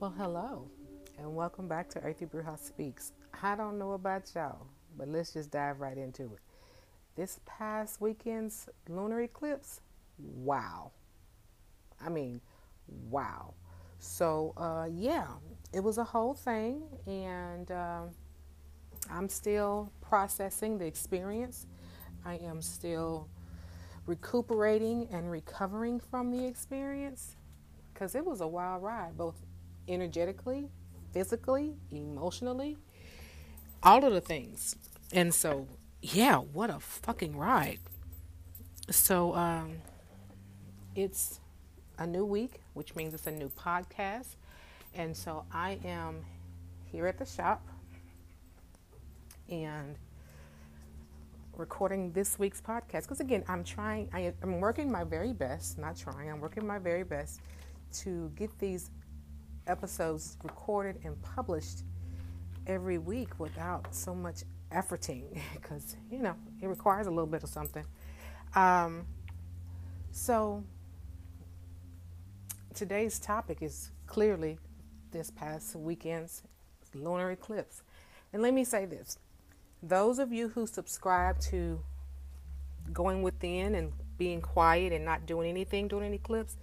Well, hello, and welcome back to Earthy Bruja Speaks. I don't know about y'all, but let's just dive right into it. This past weekend's lunar eclipse, wow. I mean, wow. So, uh, yeah, it was a whole thing, and uh, I'm still processing the experience. I am still recuperating and recovering from the experience because it was a wild ride, both energetically, physically, emotionally, all of the things. And so, yeah, what a fucking ride. So, um, it's a new week, which means it's a new podcast. And so I am here at the shop and recording this week's podcast. Because again, I'm trying, I, am working my very best, not trying, I'm working my very best to get these episodes recorded and published every week without so much efforting because you know it requires a little bit of something. Um, so today's topic is clearly this past weekend's lunar eclipse. And let me say this those of you who subscribe to going within and being quiet and not doing anything during an eclipse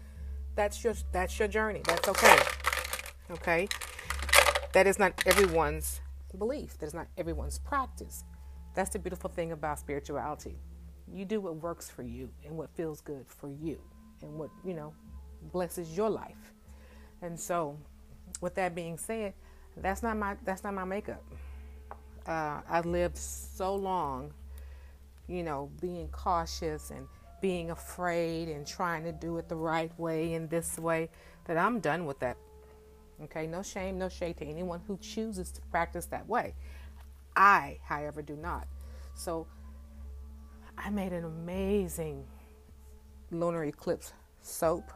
that's your that's your journey. That's okay Okay? That is not everyone's belief, that is not everyone's practice. That's the beautiful thing about spirituality. You do what works for you and what feels good for you and what, you know, blesses your life. And so, with that being said, that's not my that's not my makeup. Uh, I lived so long, you know, being cautious and being afraid and trying to do it the right way and this way that I'm done with that Okay, no shame, no shade to anyone who chooses to practice that way. I, however, do not. So I made an amazing lunar eclipse soap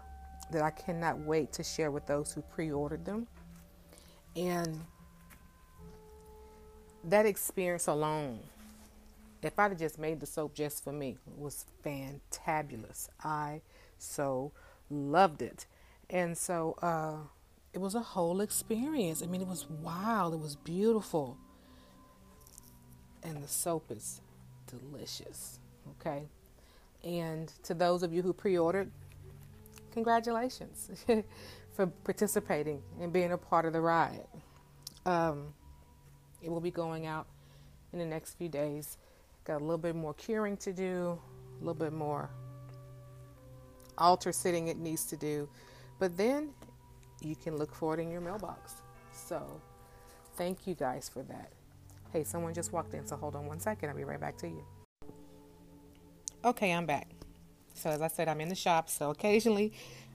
that I cannot wait to share with those who pre ordered them. And that experience alone, if I'd have just made the soap just for me, was fantabulous. I so loved it. And so, uh, it was a whole experience. I mean, it was wild. It was beautiful. And the soap is delicious. Okay. And to those of you who pre ordered, congratulations for participating and being a part of the ride. Um, it will be going out in the next few days. Got a little bit more curing to do, a little bit more altar sitting it needs to do. But then you can look for it in your mailbox. So, thank you guys for that. Hey, someone just walked in, so hold on one second. I'll be right back to you. Okay, I'm back. So, as I said, I'm in the shop, so occasionally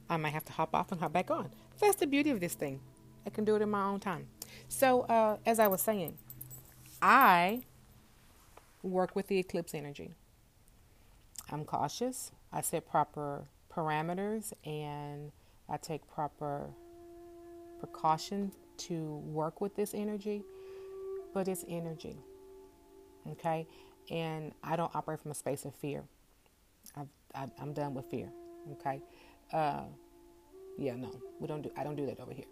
I might have to hop off and hop back on. That's the beauty of this thing. I can do it in my own time. So, uh, as I was saying, I work with the eclipse energy. I'm cautious. I set proper parameters and I take proper precaution to work with this energy, but it's energy. Okay? And I don't operate from a space of fear. I've, I, am done with fear. Okay? Uh, yeah, no, we don't do. I don't do that over here.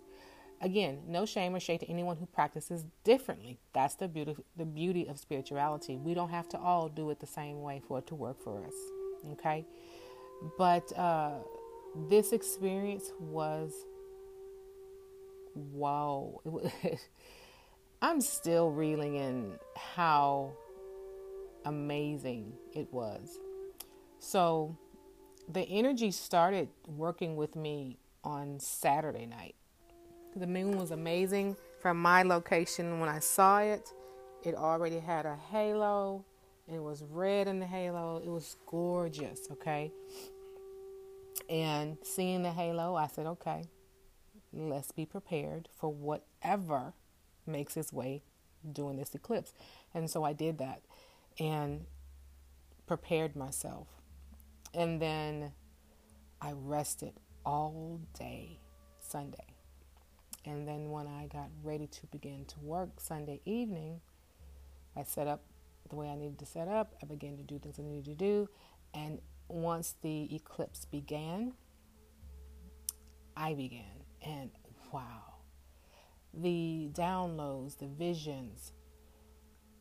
Again, no shame or shade to anyone who practices differently. That's the beauty. The beauty of spirituality. We don't have to all do it the same way for it to work for us. Okay, but uh, this experience was wow. I'm still reeling in how amazing it was. So the energy started working with me on Saturday night. The moon was amazing from my location when I saw it. It already had a halo. It was red in the halo. It was gorgeous, okay? And seeing the halo, I said, okay, let's be prepared for whatever makes its way during this eclipse. And so I did that and prepared myself. And then I rested all day Sunday. And then when I got ready to begin to work Sunday evening, I set up the way I needed to set up. I began to do things I needed to do. And once the eclipse began, I began. And wow, the downloads, the visions,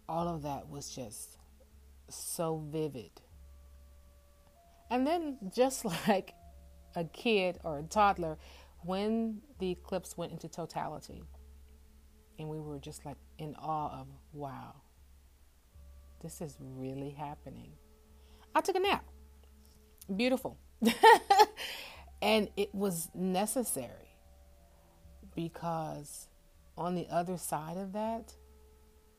all of that was just so vivid. And then, just like a kid or a toddler, when the eclipse went into totality, and we were just like in awe of, wow, this is really happening. I took a nap. Beautiful. and it was necessary because on the other side of that,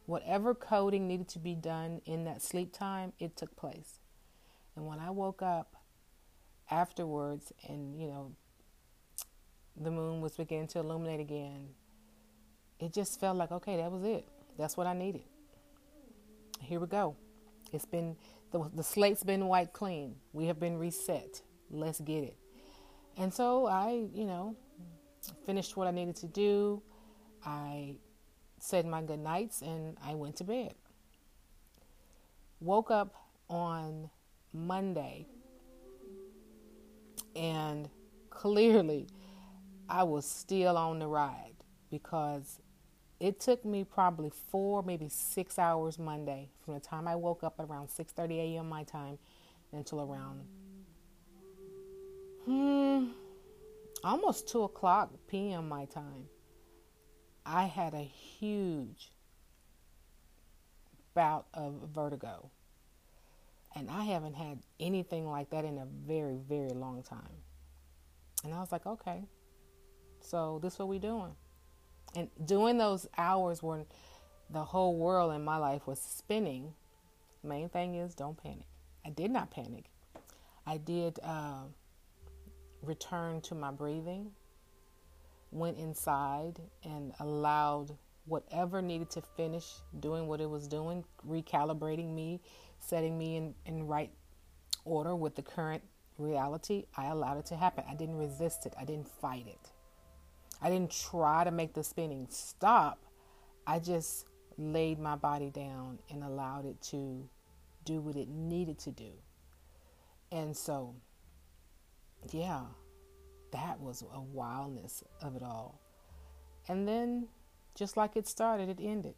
whatever coding needed to be done in that sleep time, it took place. And when I woke up afterwards and, you know, the moon was beginning to illuminate again, it just felt like, okay, that was it. That's what I needed. Here we go. It's been, the, the slate's been wiped clean. We have been reset. Let's get it. And so I, you know, finished what I needed to do. I said my good nights and I went to bed. Woke up on Monday and clearly I was still on the ride because it took me probably four, maybe six hours Monday from the time I woke up around 6:30 a.m. my time until around hmm, almost two o'clock p.m. my time. I had a huge bout of vertigo. And I haven't had anything like that in a very, very long time. And I was like, okay, so this is what we're doing. And during those hours when the whole world in my life was spinning, main thing is don't panic. I did not panic. I did uh, return to my breathing went inside and allowed whatever needed to finish doing what it was doing, recalibrating me, setting me in, in right order with the current reality, I allowed it to happen. I didn't resist it, I didn't fight it. I didn't try to make the spinning stop. I just laid my body down and allowed it to do what it needed to do. And so, yeah, that was a wildness of it all. And then, just like it started, it ended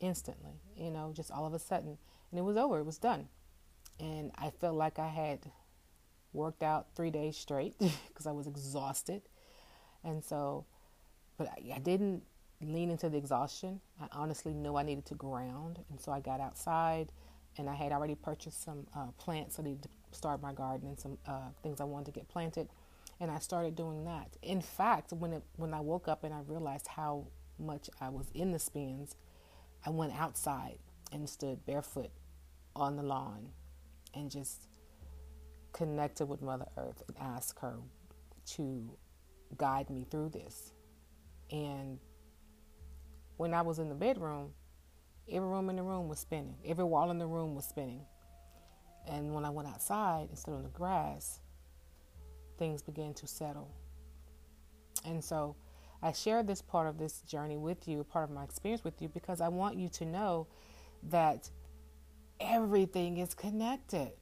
instantly, you know, just all of a sudden. And it was over, it was done. And I felt like I had worked out three days straight because I was exhausted. And so, but I, I didn't lean into the exhaustion. I honestly knew I needed to ground. And so I got outside and I had already purchased some uh, plants. I needed to start my garden and some uh, things I wanted to get planted and I started doing that. In fact, when it, when I woke up and I realized how much I was in the spins, I went outside and stood barefoot on the lawn and just connected with Mother Earth and asked her to guide me through this. And when I was in the bedroom, every room in the room was spinning, every wall in the room was spinning. And when I went outside and stood on the grass, things began to settle. And so I share this part of this journey with you, part of my experience with you, because I want you to know that everything is connected.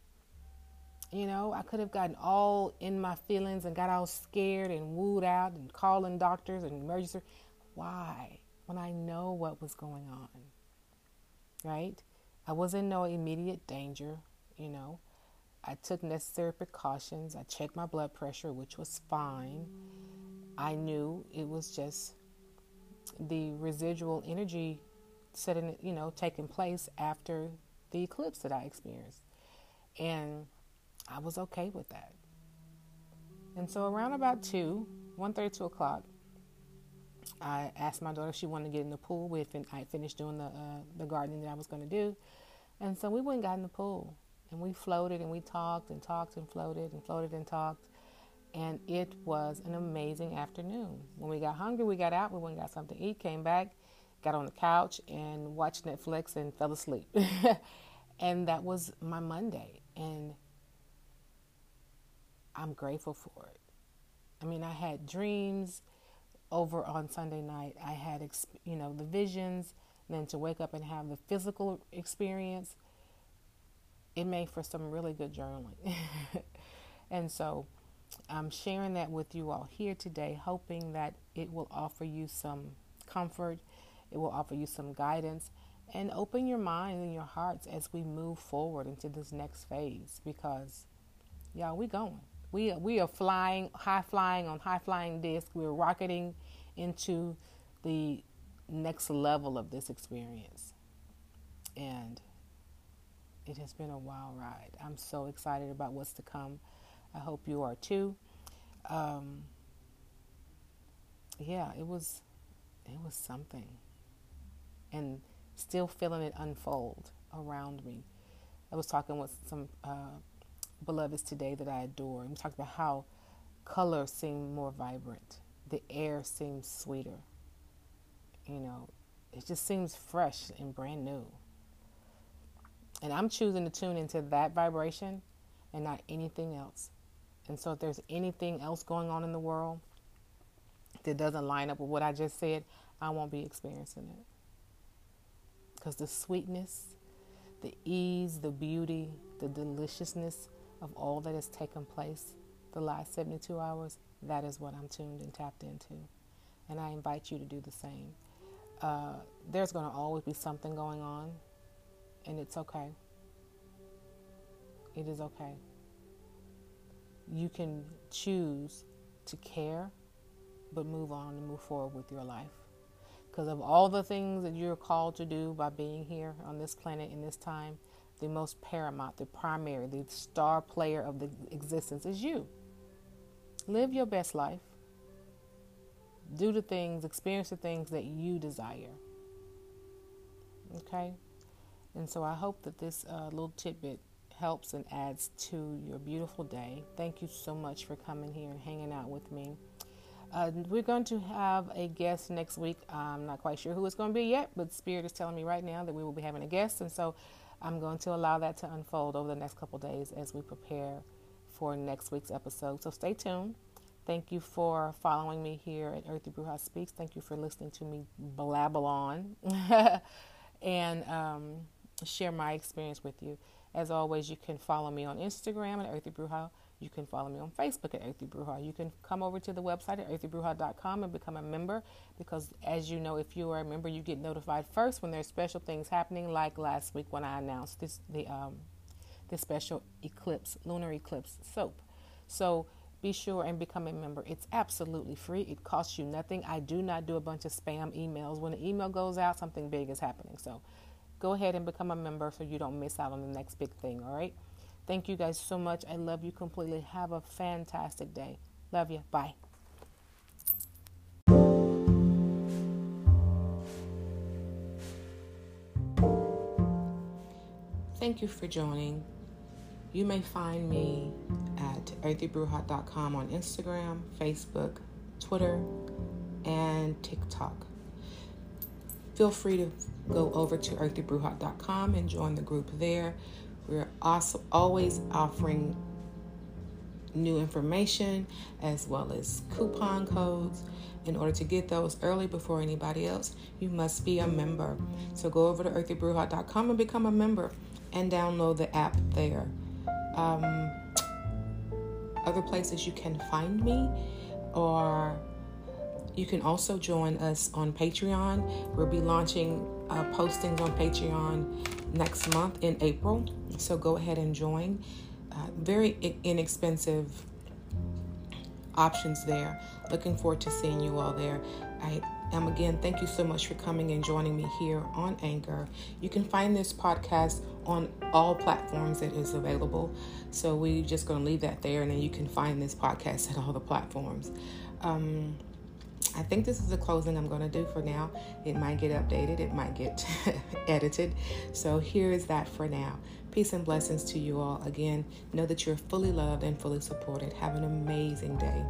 You know, I could have gotten all in my feelings and got all scared and wooed out and calling doctors and emergency. Why? When I know what was going on. Right? I was in no immediate danger, you know. I took necessary precautions. I checked my blood pressure, which was fine. I knew it was just the residual energy setting, you know, taking place after the eclipse that I experienced. And I was okay with that. And so around about 2, 1.30, 2 o'clock, I asked my daughter if she wanted to get in the pool. Had fin- I finished doing the, uh, the gardening that I was going to do. And so we went and got in the pool and we floated and we talked and talked and floated and floated and talked. And it was an amazing afternoon. When we got hungry, we got out, we went and got something to eat, came back, got on the couch and watched Netflix and fell asleep. and that was my Monday. And I'm grateful for it. I mean, I had dreams over on Sunday night. I had, you know, the visions, then to wake up and have the physical experience it made for some really good journaling. and so I'm sharing that with you all here today, hoping that it will offer you some comfort, it will offer you some guidance, and open your mind and your hearts as we move forward into this next phase because, y'all, we going. We we are flying, high flying on high flying disc. We're rocketing into the next level of this experience. And it has been a wild ride. I'm so excited about what's to come. I hope you are too. Um, yeah, it was it was something. And still feeling it unfold around me. I was talking with some uh, beloveds today that I adore. And we talked about how color seemed more vibrant, the air seems sweeter. You know, it just seems fresh and brand new. And I'm choosing to tune into that vibration and not anything else. And so, if there's anything else going on in the world that doesn't line up with what I just said, I won't be experiencing it. Because the sweetness, the ease, the beauty, the deliciousness of all that has taken place the last 72 hours, that is what I'm tuned and tapped into. And I invite you to do the same. Uh, there's going to always be something going on, and it's okay. It is okay. You can choose to care, but move on and move forward with your life. Because of all the things that you're called to do by being here on this planet in this time, the most paramount, the primary, the star player of the existence is you. Live your best life. Do the things, experience the things that you desire. Okay? And so I hope that this uh, little tidbit helps and adds to your beautiful day. Thank you so much for coming here and hanging out with me. Uh, we're going to have a guest next week. I'm not quite sure who it's going to be yet, but Spirit is telling me right now that we will be having a guest, and so I'm going to allow that to unfold over the next couple days as we prepare for next week's episode. So stay tuned. Thank you for following me here at Earthy Bruja Speaks. Thank you for listening to me blabble on and um, share my experience with you. As always, you can follow me on Instagram at Earthy Bruja you can follow me on Facebook at Earthy Bruja. You can come over to the website at earthybruja.com and become a member because, as you know, if you are a member, you get notified first when there's special things happening, like last week when I announced this the um, special eclipse, lunar eclipse soap. So be sure and become a member. It's absolutely free. It costs you nothing. I do not do a bunch of spam emails. When an email goes out, something big is happening. So go ahead and become a member so you don't miss out on the next big thing. All right. Thank you guys so much. I love you completely. Have a fantastic day. Love you. Bye. Thank you for joining. You may find me at earthybruja.com on Instagram, Facebook, Twitter, and TikTok. Feel free to go over to earthybruja.com and join the group there. We're also always offering new information as well as coupon codes. In order to get those early before anybody else, you must be a member. So go over to earthybruja.com and become a member and download the app there. Um, other places you can find me or you can also join us on Patreon. We'll be launching uh, postings on Patreon next month in April. So go ahead and join. Uh, very inexpensive options there. Looking forward to seeing you all there. I am again, thank you so much for coming and joining me here on Anchor. You can find this podcast on all platforms that is available. So we're just going to leave that there, and then you can find this podcast at all the platforms. Um, I think this is the closing I'm going to do for now. It might get updated, it might get edited. So here is that for now. Peace and blessings to you all. Again, know that you're fully loved and fully supported. Have an amazing day.